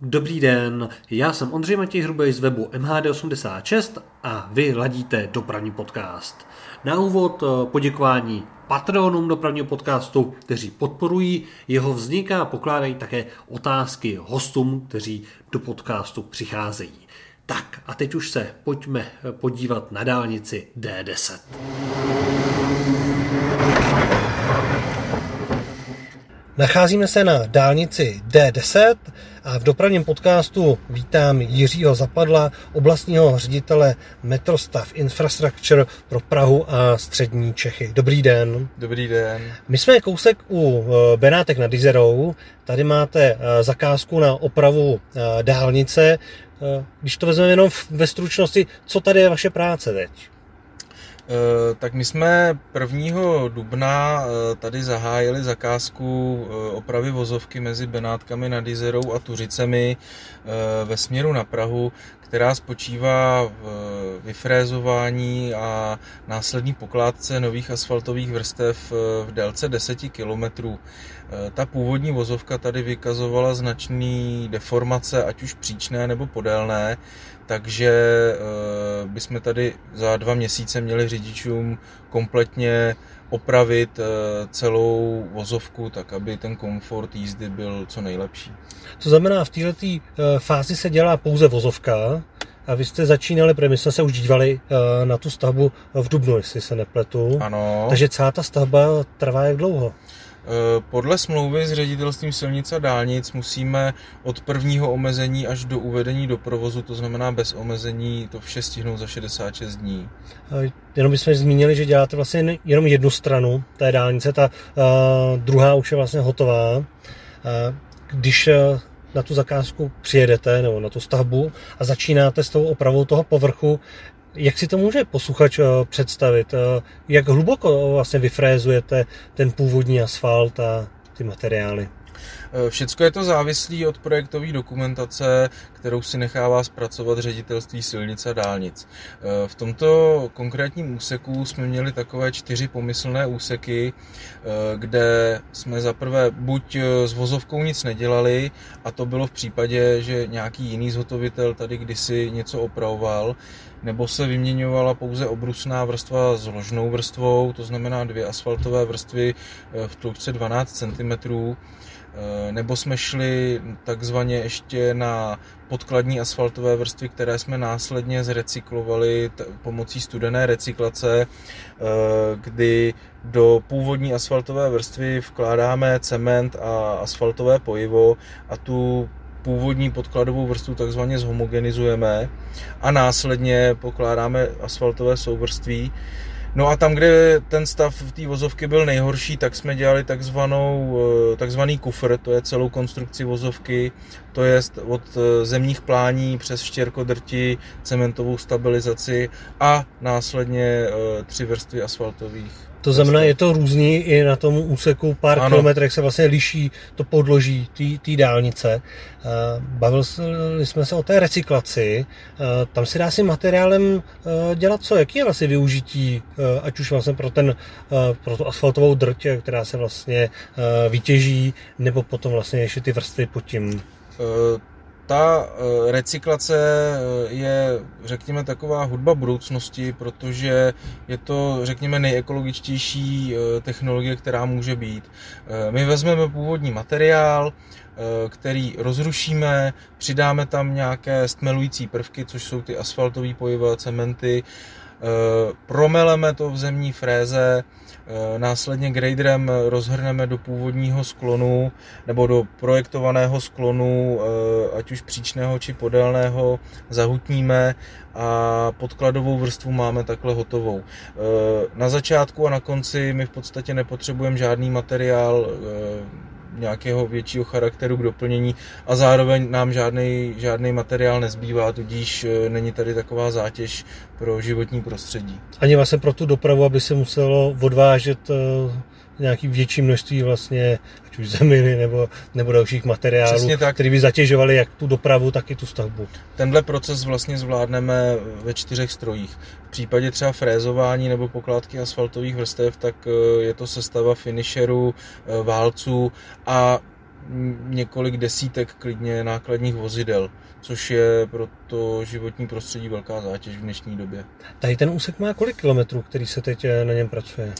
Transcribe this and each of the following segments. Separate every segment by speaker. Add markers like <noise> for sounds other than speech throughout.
Speaker 1: Dobrý den, já jsem Ondřej Matěj Hrubej z webu MHD86 a vy ladíte dopravní podcast. Na úvod eh, poděkování patronům dopravního podcastu, kteří podporují jeho vznik a pokládají také otázky hostům, kteří do podcastu přicházejí. Tak a teď už se pojďme podívat na dálnici D10. Nacházíme se na dálnici D10 a v dopravním podcastu vítám Jiřího Zapadla, oblastního ředitele Metrostav Infrastructure pro Prahu a střední Čechy. Dobrý den.
Speaker 2: Dobrý den.
Speaker 1: My jsme kousek u eh, Benátek nad Izerou. Tady máte eh, zakázku na opravu eh, dálnice. Když to vezmeme jenom ve stručnosti, co tady je vaše práce teď?
Speaker 2: Eh, tak my jsme 1. dubna eh, tady zahájili zakázku eh, opravy vozovky mezi Benátkami nad Izerou a Tuřicemi ve směru na Prahu, která spočívá v vyfrézování a následní pokládce nových asfaltových vrstev v délce 10 km. Ta původní vozovka tady vykazovala značný deformace, ať už příčné nebo podélné, takže bychom tady za dva měsíce měli řidičům kompletně opravit eh, celou vozovku, tak aby ten komfort jízdy byl co nejlepší.
Speaker 1: To znamená, v této eh, fázi se dělá pouze vozovka, a vy jste začínali, protože my jsme se už dívali na tu stavbu v Dubnu, jestli se nepletu.
Speaker 2: Ano.
Speaker 1: Takže celá ta stavba trvá jak dlouho?
Speaker 2: Eh, podle smlouvy s ředitelstvím silnic a dálnic musíme od prvního omezení až do uvedení do provozu, to znamená bez omezení, to vše stihnout za 66 dní.
Speaker 1: Jenom bychom zmínili, že děláte vlastně jenom jednu stranu té dálnice, ta uh, druhá už je vlastně hotová. Když na tu zakázku přijedete nebo na tu stavbu a začínáte s tou opravou toho povrchu, jak si to může posluchač eh, představit? Eh, jak hluboko vlastně vyfrézujete ten původní asfalt a ty materiály?
Speaker 2: Eh, Všechno je to závislé od projektové dokumentace, kterou si nechává zpracovat ředitelství silnic a dálnic. V tomto konkrétním úseku jsme měli takové čtyři pomyslné úseky, kde jsme zaprvé buď s vozovkou nic nedělali, a to bylo v případě, že nějaký jiný zhotovitel tady kdysi něco opravoval, nebo se vyměňovala pouze obrusná vrstva s ložnou vrstvou, to znamená dvě asfaltové vrstvy v tloušce 12 cm, nebo jsme šli takzvaně ještě na podkladní asfaltové vrstvy, které jsme následně zrecyklovali pomocí studené recyklace, eh, kdy do původní asfaltové vrstvy vkládáme cement a asfaltové pojivo a tu původní podkladovou vrstvu takzvaně zhomogenizujeme a následně pokládáme asfaltové souvrství. No a tam, kde ten stav v té vozovky byl nejhorší, tak jsme dělali takzvanou, eh, takzvaný kufr, to je celou konstrukci vozovky, to je od eh, zemních plání přes štěrkodrti, cementovou stabilizaci a následně eh, tři vrstvy asfaltových
Speaker 1: to znamená, je to různý i na tom úseku pár ano. kilometrech se vlastně liší to podloží té dálnice. Bavili jsme se o té recyklaci. Tam se dá si materiálem dělat co? Jaký je vlastně využití, ať už vlastně pro, ten, pro tu asfaltovou drť, která se vlastně vytěží, nebo potom vlastně ještě ty vrstvy pod tím?
Speaker 2: E, ta eh, recyklace eh, je, řekněme, taková hudba budoucnosti, protože je to, řekněme, nejekologičtější eh, technologie, která může být. My vezmeme původní materiál, který rozrušíme, přidáme tam nějaké stmelující prvky, což jsou ty asfaltové pojivé cementy, promeleme to v zemní fréze, Eh, následně graderem rozhrneme do původního sklonu nebo do projektovaného sklonu, eh, ať už příčného či podélného, zahutníme a podkladovou vrstvu máme takhle hotovou. Eh, na začátku a na konci my v podstatě nepotřebujeme žádný materiál, nějakého většího charakteru k doplnění a zároveň nám žádný, žádný materiál nezbývá, tudíž e, není tady taková zátěž pro životní prostředí.
Speaker 1: Ani vlastně pro tu dopravu, aby se muselo odvážet e, nějaký větší množství vlastně, ať už zeminy nebo, nebo dalších materiálů, které by zatěžovaly jak tu dopravu, tak i tu stavbu.
Speaker 2: Tenhle proces vlastně zvládneme ve čtyřech strojích. V případě třeba frézování nebo pokládky asfaltových vrstev, tak eh, je to sestava finisherů, eh, válců a několik desítek klidně nákladních vozidel, což je pro to životní prostředí velká zátěž v dnešní době.
Speaker 1: Tady ten úsek má kolik kilometrů, který se teď na něm pracuje?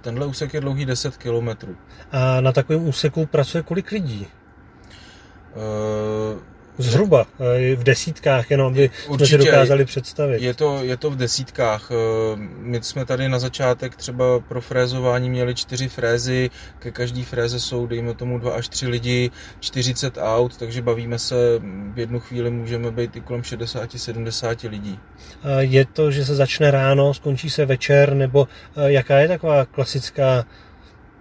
Speaker 2: Tenhle úsek je dlouhý 10 kilometrů.
Speaker 1: A na takovém úseku pracuje kolik lidí? Uh Zhruba eh, v desítkách, jenom aby Určitě, jsme si dokázali představit.
Speaker 2: Je to, je to v desítkách. Eh, my jsme tady na začátek třeba pro frézování měli čtyři frézy, ke každý fréze jsou, dejme tomu, dva až tři lidi, 40 aut, takže bavíme se, v jednu chvíli můžeme být i kolem 60-70 lidí.
Speaker 1: Je to, že se začne ráno, skončí se večer, nebo eh, jaká je taková klasická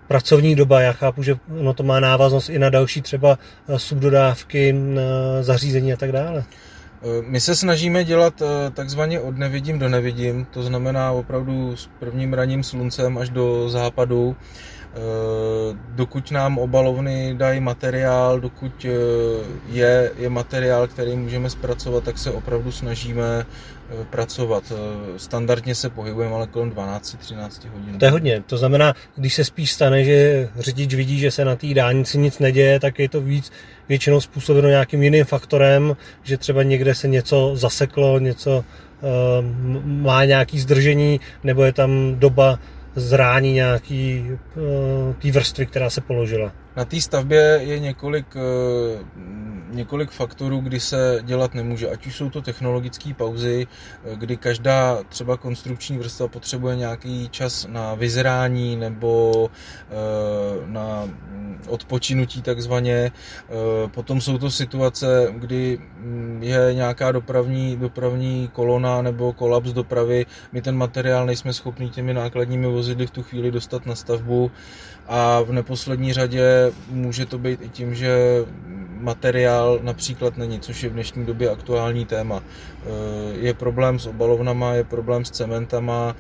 Speaker 1: pracovní doba. Já chápu, že ono to má návaznost i na další třeba eh, subdodávky, eh, zařízení a tak dále.
Speaker 2: Eh, my se snažíme dělat takzvaně od nevidím do nevidím, to znamená opravdu s prvním raním sluncem až do západu. Dokud nám obalovny dají materiál, dokud je, je materiál, který můžeme zpracovat, tak se opravdu snažíme Eh, pracovat. Eh, standardně se pohybujeme ale kolem 12-13 hodin.
Speaker 1: To je hodně. To znamená, když se spíš stane, že řidič vidí, že se na té dálnici nic neděje, tak je to víc většinou způsobeno nějakým jiným faktorem, že třeba někde se něco zaseklo, něco má nějaký zdržení, nebo je tam doba zrání nějaký uh, té vrstvy, která se položila.
Speaker 2: Na té stavbě je několik, uh, několik faktorů, kdy se dělat nemůže. Ať už jsou to technologické pauzy, uh, kdy každá třeba konstrukční vrstva potřebuje nějaký čas na vyzrání nebo na odpočinutí takzvaně. Potom jsou to situace, kdy mm, je nějaká dopravní, dopravní kolona nebo kolaps dopravy. My ten materiál nejsme schopni těmi nákladními vozidly v tu chvíli dostat na stavbu a v neposlední řadě může to být i tím, že materiál například není, což je v dnešní době aktuální téma. Eh, je problém s obalovnama, je problém s cementama.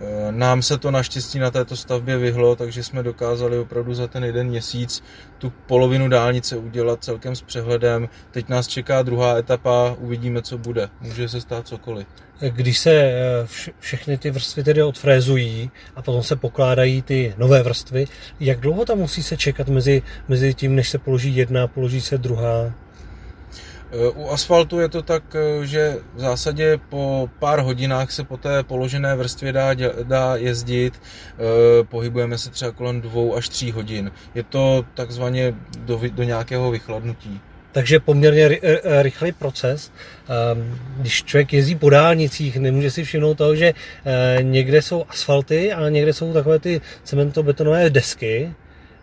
Speaker 2: Eh, nám se to naštěstí na této stavbě vyhlo, takže jsme dokázali opravdu za ten jeden měsíc tu polovinu dálnice udělat celkem s přehledem. Teď nás čeká druhá etapa, uvidíme, co bude. Může se stát cokoliv.
Speaker 1: Když se eh, všechny ty vrstvy tedy odfrézují a potom se pokládají ty nové vrstvy, jak dlouho tam musí se čekat mezi, mezi tím, než se položí jedna položí se druhá?
Speaker 2: Eh, u asfaltu je to tak, eh, že v zásadě po pár hodinách se po té položené vrstvě dá, dá jezdit. Pohybujeme se třeba kolem dvou až tří hodin. Je to takzvaně do, do nějakého vychladnutí.
Speaker 1: Takže poměrně rychlý proces. Ehm, když člověk jezdí po dálnicích, nemůže si všimnout toho, že někde jsou asfalty a někde jsou takové ty cementobetonové desky.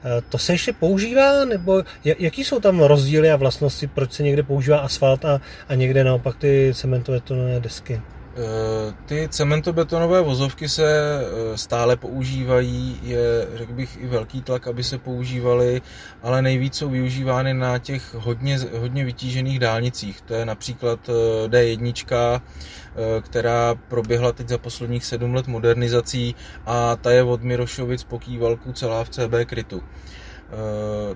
Speaker 1: E, to se ještě používá, nebo jaký jsou tam rozdíly a vlastnosti, proč se někde používá asfalt a, a někde naopak ty cementobetonové desky?
Speaker 2: Eh, ty cementobetonové vozovky se eh, stále používají, je, řekl bych, i velký tlak, aby se používaly, ale nejvíc jsou využívány na těch hodně, hodně vytížených dálnicích. To je například eh, D1, která proběhla teď za posledních sedm let modernizací a ta je od Mirošovic po Kývalku celá v CB krytu.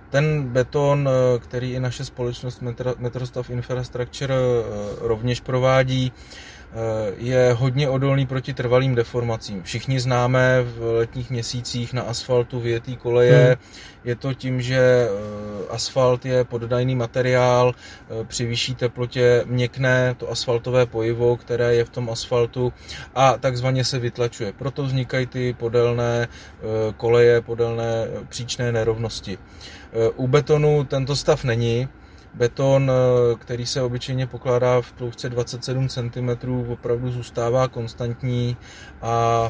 Speaker 2: Ten beton, který i naše společnost Metrostav Infrastructure rovněž provádí, je hodně odolný proti trvalým deformacím. Všichni známe v letních měsících na asfaltu vyjetý koleje. Hmm. Je to tím, že eh, asfalt je poddajný materiál, eh, při vyšší teplotě měkne to asfaltové pojivo, které je v tom asfaltu a takzvaně se vytlačuje. Proto vznikají ty podélné koleje, podélné příčné nerovnosti. U betonu tento stav není, Beton, eh, který se obyčejně pokládá v ploušce 27 cm, opravdu zůstává konstantní a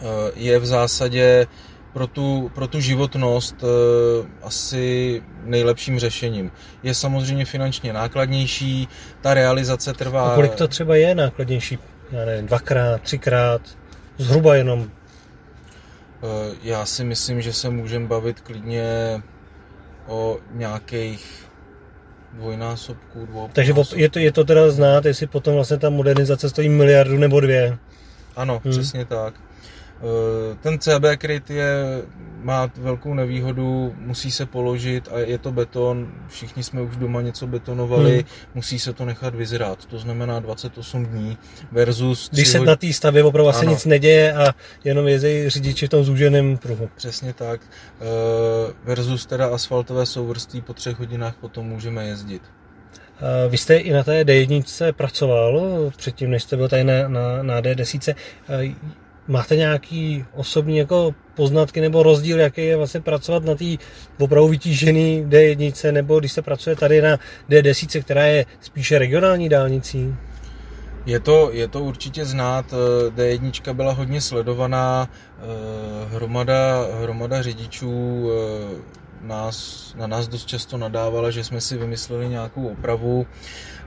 Speaker 2: eh, je v zásadě pro tu, pro tu životnost eh, asi nejlepším řešením. Je samozřejmě finančně nákladnější, ta realizace trvá...
Speaker 1: A kolik to třeba je nákladnější? Já nevím, dvakrát, třikrát, zhruba jenom?
Speaker 2: Já si myslím, že se můžeme bavit klidně o nějakých dvojnásobků, dvou.
Speaker 1: Takže je to, je to teda znát, jestli potom vlastně ta modernizace stojí miliardu nebo dvě.
Speaker 2: Ano, hmm. přesně tak. Ten CB kryt je, má velkou nevýhodu, musí se položit a je to beton, všichni jsme už doma něco betonovali, hmm. musí se to nechat vyzrát, to znamená 28 dní versus...
Speaker 1: Když se na té stavě opravdu asi nic neděje a jenom jezdí řidiči v tom zúženém pruhu.
Speaker 2: Přesně tak, versus teda asfaltové souvrství po třech hodinách potom můžeme jezdit.
Speaker 1: Vy jste i na té D1 pracoval předtím, než jste byl tady na, na, na D10. Máte nějaký osobní jako poznatky nebo rozdíl, jaký je vlastně pracovat na té opravdu vytížené D1, nebo když se pracuje tady na D10, která je spíše regionální dálnicí?
Speaker 2: Je to, je to určitě znát, D1 byla hodně sledovaná, hromada, hromada řidičů nás, na nás dost často nadávala, že jsme si vymysleli nějakou opravu.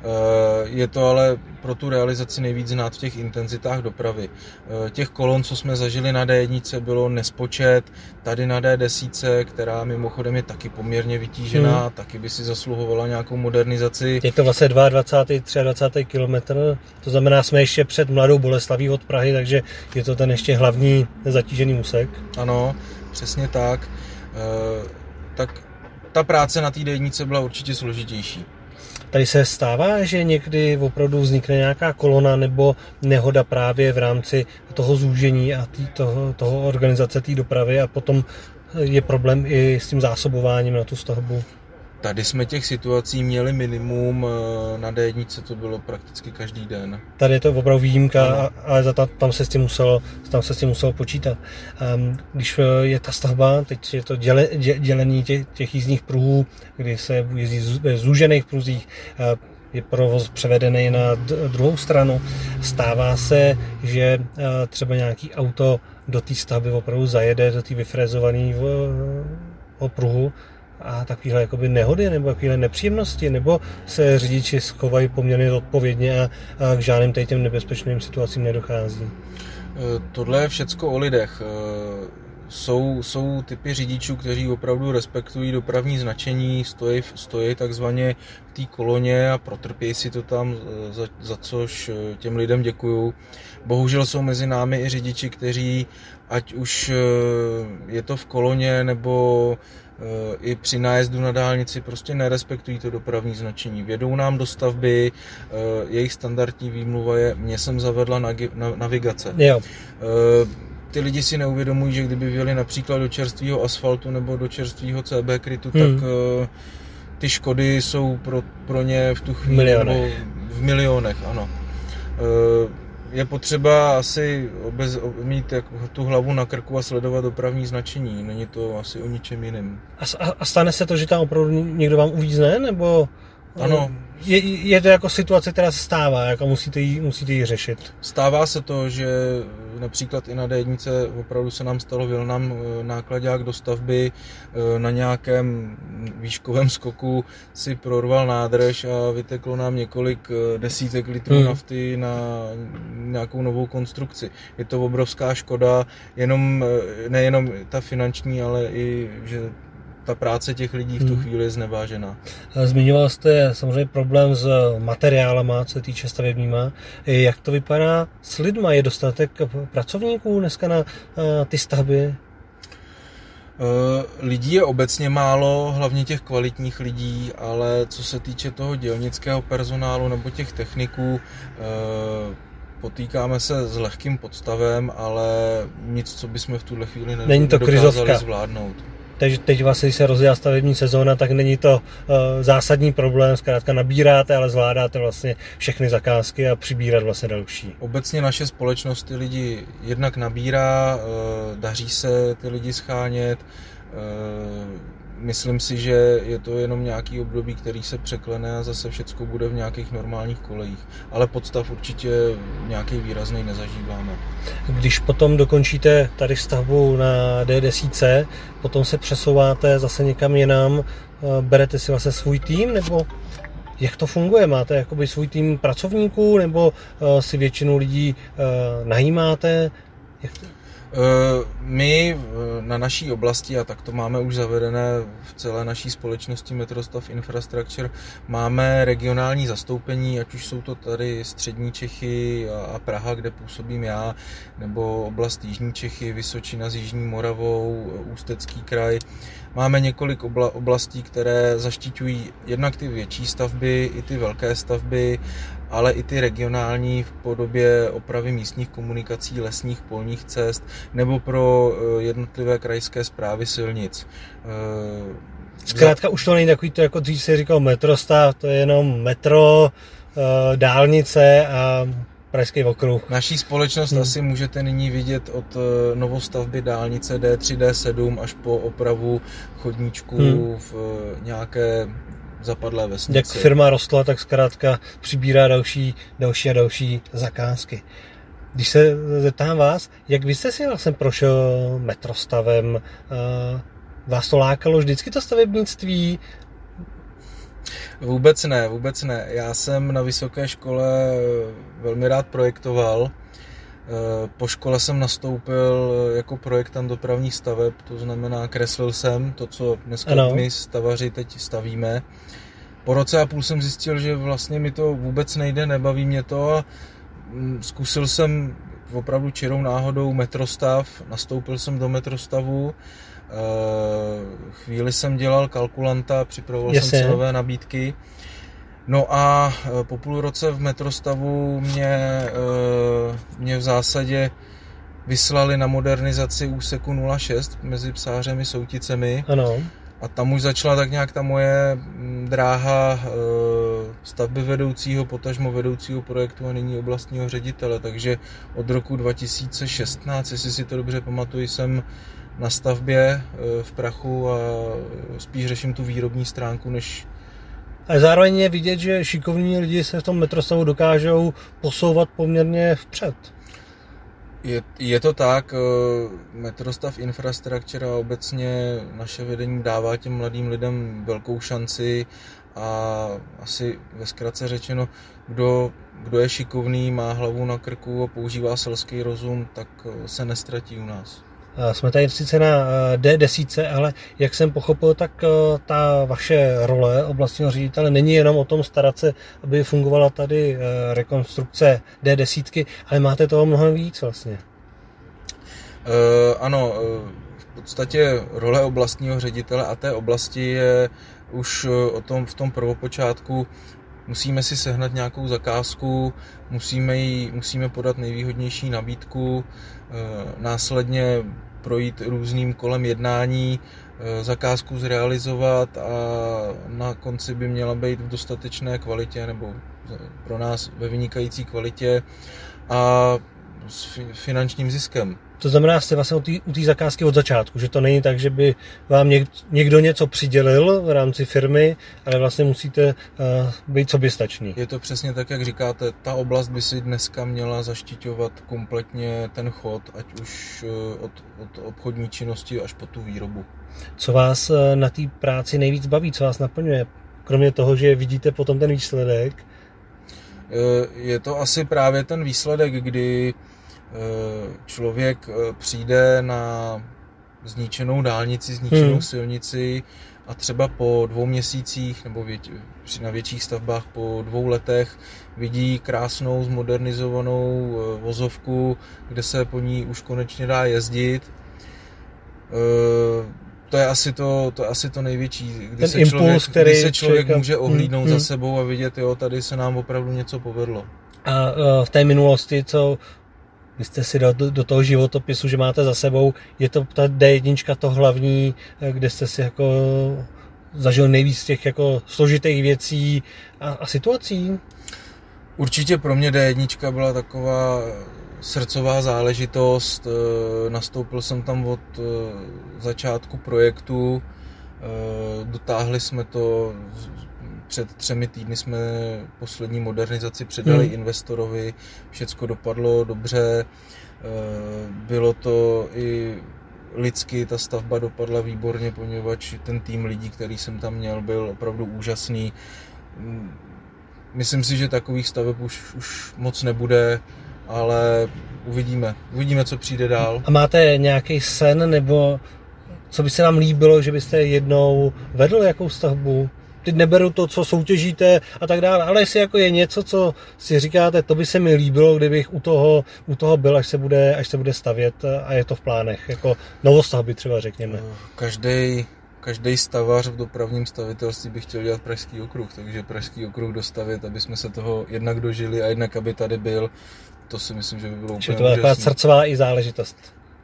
Speaker 2: Eh, je to ale pro tu realizaci nejvíc znát v těch intenzitách dopravy. Eh, těch kolon, co jsme zažili na D1, bylo nespočet. Tady na D10, která mimochodem je taky poměrně vytížená, hmm. taky by si zasluhovala nějakou modernizaci.
Speaker 1: Je to vlastně 22. 23. kilometr, to znamená, jsme ještě před Mladou Boleslaví od Prahy, takže je to ten ještě hlavní zatížený úsek.
Speaker 2: Ano, přesně tak eh, tak ta práce na té D1 byla určitě složitější.
Speaker 1: Tady se stává, že někdy opravdu vznikne nějaká kolona nebo nehoda právě v rámci toho zúžení a tý, toho, toho organizace té dopravy a potom je problém i s tím zásobováním na tu stavbu.
Speaker 2: Tady jsme těch situací měli minimum, eh, na D1 to bylo prakticky každý den.
Speaker 1: Tady je to opravdu výjimka, ale za ta, tam se s tím muselo, tam se s tím muselo počítat. Um, když eh, je ta stavba, teď je to děle, dě, dělení těch, těch jízdních pruhů, kdy se jezdí v zúžených pruzích, uh, je provoz převedený na druhou stranu. Stává se, že třeba nějaký auto do té stavby opravdu zajede do té vyfrezované pruhu a takovéhle jakoby nehody nebo takovéhle nepříjemnosti, nebo se řidiči schovají poměrně odpovědně a, a k žádným těm nebezpečným situacím nedochází?
Speaker 2: E, tohle je všecko o lidech. E, jsou, jsou typy řidičů, kteří opravdu respektují dopravní značení, stojí, stojí takzvaně v té koloně a protrpějí si to tam, e, za, za což těm lidem děkuju. Bohužel jsou mezi námi i řidiči, kteří, ať už je to v koloně nebo i při nájezdu na dálnici prostě nerespektují to dopravní značení. Vědou nám do stavby, eh, jejich standardní výmluva je, mě jsem zavedla navigace.
Speaker 1: Jo.
Speaker 2: Eh, ty lidi si neuvědomují, že kdyby vyjeli například do čerstvého asfaltu nebo do čerstvého CB krytu, hmm. tak ty škody jsou pro, pro ně v tu chvíli
Speaker 1: milionech.
Speaker 2: v milionech, ano je potřeba asi obez, mít jako tu hlavu na krku a sledovat dopravní značení. Není to asi o ničem jiném.
Speaker 1: A, a stane se to, že tam opravdu někdo vám uvízne, nebo
Speaker 2: ano.
Speaker 1: Je, je to jako situace, která se stává, jako musíte ji, musíte ji řešit.
Speaker 2: Stává se to, že například i na D1 opravdu se nám stalo vilnám eh, nákladák do stavby eh, na nějakém výškovém skoku si prorval nádrž a vyteklo nám několik eh, desítek litrů hmm. nafty na nějakou novou konstrukci. Je to obrovská škoda, jenom, nejenom ta finanční, ale i, že ta práce těch lidí v tu hmm. chvíli je znevážená.
Speaker 1: Zmiňoval jste samozřejmě problém s materiálama, co se týče stavebníma. Jak to vypadá s lidma? Je dostatek pracovníků dneska na ty stavby?
Speaker 2: Lidí je obecně málo, hlavně těch kvalitních lidí, ale co se týče toho dělnického personálu nebo těch techniků, potýkáme se s lehkým podstavem, ale nic, co bychom v tuhle chvíli
Speaker 1: Není to
Speaker 2: nedokázali zvládnout
Speaker 1: takže teď vlastně, když se rozjela stavební sezóna, tak není to uh, zásadní problém, zkrátka nabíráte, ale zvládáte vlastně všechny zakázky a přibírat vlastně další.
Speaker 2: Obecně naše společnost ty lidi jednak nabírá, uh, daří se ty lidi schánět, uh, myslím si, že je to jenom nějaký období, který se překlene a zase všechno bude v nějakých normálních kolejích. Ale podstav určitě nějaký výrazný nezažíváme.
Speaker 1: Když potom dokončíte tady stavbu na D10, potom se přesouváte zase někam jinam, eh, berete si vlastně svůj tým, nebo jak to funguje? Máte jakoby svůj tým pracovníků, nebo eh, si většinu lidí eh, najímáte? Jak to...
Speaker 2: My na naší oblasti, a tak to máme už zavedené v celé naší společnosti Metrostav Infrastructure, máme regionální zastoupení, ať už jsou to tady střední Čechy a Praha, kde působím já, nebo oblast Jižní Čechy, Vysočina s Jižní Moravou, Ústecký kraj. Máme několik oblastí, které zaštiťují jednak ty větší stavby, i ty velké stavby, ale i ty regionální v podobě opravy místních komunikací, lesních, polních cest nebo pro eh, jednotlivé krajské zprávy silnic.
Speaker 1: Eh, Zkrátka už to není takový to, jako dřív si říkal metrostav, to je jenom metro, eh, dálnice a Pražský okruh.
Speaker 2: Naší společnost hmm. asi můžete nyní vidět od novostavby dálnice D3, D7 až po opravu chodníčků hmm. v nějaké zapadlé vesnici.
Speaker 1: Jak firma rostla, tak zkrátka přibírá další, další a další zakázky. Když se zeptám vás, jak vy jste si vlastně prošel metrostavem? Vás to lákalo vždycky to stavebnictví?
Speaker 2: Vůbec ne, vůbec ne. Já jsem na vysoké škole velmi rád projektoval. Po škole jsem nastoupil jako projektant dopravních staveb, to znamená kreslil jsem to, co dneska ano. my stavaři teď stavíme. Po roce a půl jsem zjistil, že vlastně mi to vůbec nejde, nebaví mě to a mm, zkusil jsem opravdu čirou náhodou metrostav, nastoupil jsem do metrostavu, eh, chvíli jsem dělal kalkulanta, připravoval Jasně. jsem cenové nabídky. No a eh, po půl roce v metrostavu mě, eh, mě v zásadě vyslali na modernizaci úseku 06 mezi Psářem a Souticemi.
Speaker 1: Ano.
Speaker 2: A tam už začala tak nějak ta moje mm, dráha eh, stavby vedoucího, potažmo vedoucího projektu a nyní oblastního ředitele. Takže od roku 2016, jestli si to dobře pamatuju, jsem na stavbě v prachu a spíš řeším tu výrobní stránku, než
Speaker 1: ale zároveň je vidět, že šikovní lidi se v tom metrostavu dokážou posouvat poměrně vpřed.
Speaker 2: Je, je to tak, eh, metrostav infrastruktura a obecně naše vedení dává těm mladým lidem velkou šanci a asi ve zkratce řečeno, kdo, kdo je šikovný, má hlavu na krku a používá selský rozum, tak eh, se nestratí u nás.
Speaker 1: Jsme tady sice na eh, D10, ale jak jsem pochopil, tak eh, ta vaše role oblastního ředitele není jenom o tom starat se, aby fungovala tady eh, rekonstrukce D10, ale máte toho mnohem víc vlastně.
Speaker 2: Ano, v podstatě role oblastního ředitele a té oblasti je už o tom, v tom prvopočátku musíme si sehnat nějakou zakázku, musíme, jí, musíme podat nejvýhodnější nabídku, následně projít různým kolem jednání, eh, zakázku zrealizovat a na konci by měla být v dostatečné kvalitě nebo pro nás ve vynikající kvalitě. A s finančním ziskem.
Speaker 1: To znamená, jste vlastně u té zakázky od začátku, že to není tak, že by vám někdo něco přidělil v rámci firmy, ale vlastně musíte uh, být soběstační.
Speaker 2: Je to přesně tak, jak říkáte. Ta oblast by si dneska měla zaštiťovat kompletně ten chod, ať už uh, od, od obchodní činnosti až po tu výrobu.
Speaker 1: Co vás uh, na té práci nejvíc baví, co vás naplňuje? Kromě toho, že vidíte potom ten výsledek?
Speaker 2: Je to asi právě ten výsledek, kdy Eh, člověk eh, přijde na zničenou dálnici, zničenou hmm. silnici a třeba po dvou měsících nebo vět, na větších stavbách po dvou letech vidí krásnou zmodernizovanou eh, vozovku, kde se po ní už konečně dá jezdit. To je asi to, to, je asi to největší, kdy
Speaker 1: Ten
Speaker 2: se
Speaker 1: impuls,
Speaker 2: člověk,
Speaker 1: který
Speaker 2: kdy se člověk člověka... může ohlídnout hmm. za
Speaker 1: hmm.
Speaker 2: sebou a vidět, jo, tady se nám opravdu něco povedlo.
Speaker 1: A v té minulosti, co vy jste si do, do toho životopisu, že máte za sebou, je to ta D1 to hlavní, eh, kde jste si jako zažil nejvíc těch jako složitých věcí a, a situací?
Speaker 2: Určitě pro mě D1 byla taková srdcová záležitost. Eh, nastoupil jsem tam od eh, začátku projektu, dotáhli jsme to před třemi týdny jsme poslední modernizaci předali hmm. investorovi, všecko dopadlo dobře, eh, bylo to i lidsky, ta stavba dopadla výborně, poněvadž ten tým lidí, který jsem tam měl, byl opravdu úžasný. Myslím si, že takových staveb už, už moc nebude ale uvidíme. Uvidíme, co přijde dál.
Speaker 1: A máte nějaký sen, nebo co by se vám líbilo, že byste jednou vedl jakou stavbu? Teď neberu to, co soutěžíte a tak dále, ale jestli jako je něco, co si říkáte, to by se mi líbilo, kdybych u toho, u toho byl, až se, bude, až se bude stavět a je to v plánech, jako novostavby třeba řekněme.
Speaker 2: Každý každý stavař v dopravním stavitelství by chtěl dělat Pražský okruh, takže Pražský okruh dostavit, aby jsme se toho jednak dožili a jednak aby tady byl, to si myslím, že by bylo úplně
Speaker 1: to je taková srdcová i záležitost.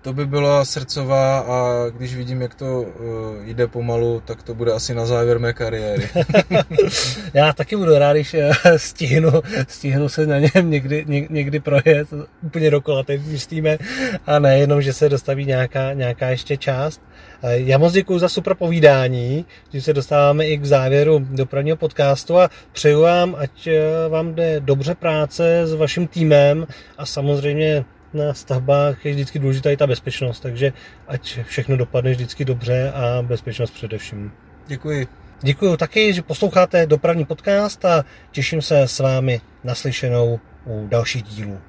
Speaker 2: To by byla srdcová a když vidím, jak to uh, jde pomalu, tak to bude asi na závěr mé kariéry. <laughs>
Speaker 1: Já taky budu rád, když eh, stihnu, stihnu se na něm někdy, ně, někdy projet úplně dokola, teď myslíme, a ne jenom, že se dostaví nějaká, nějaká ještě část. Eh, já moc děkuji za super povídání, že se dostáváme i k závěru dopravního podcastu a přeju vám, ať vám jde dobře práce s vaším týmem a samozřejmě na stavbách je vždycky důležitá i ta bezpečnost, takže ať všechno dopadne vždycky dobře a bezpečnost především.
Speaker 2: Děkuji.
Speaker 1: Děkuji taky, že posloucháte dopravní podcast a těším se s vámi naslyšenou u dalších dílů.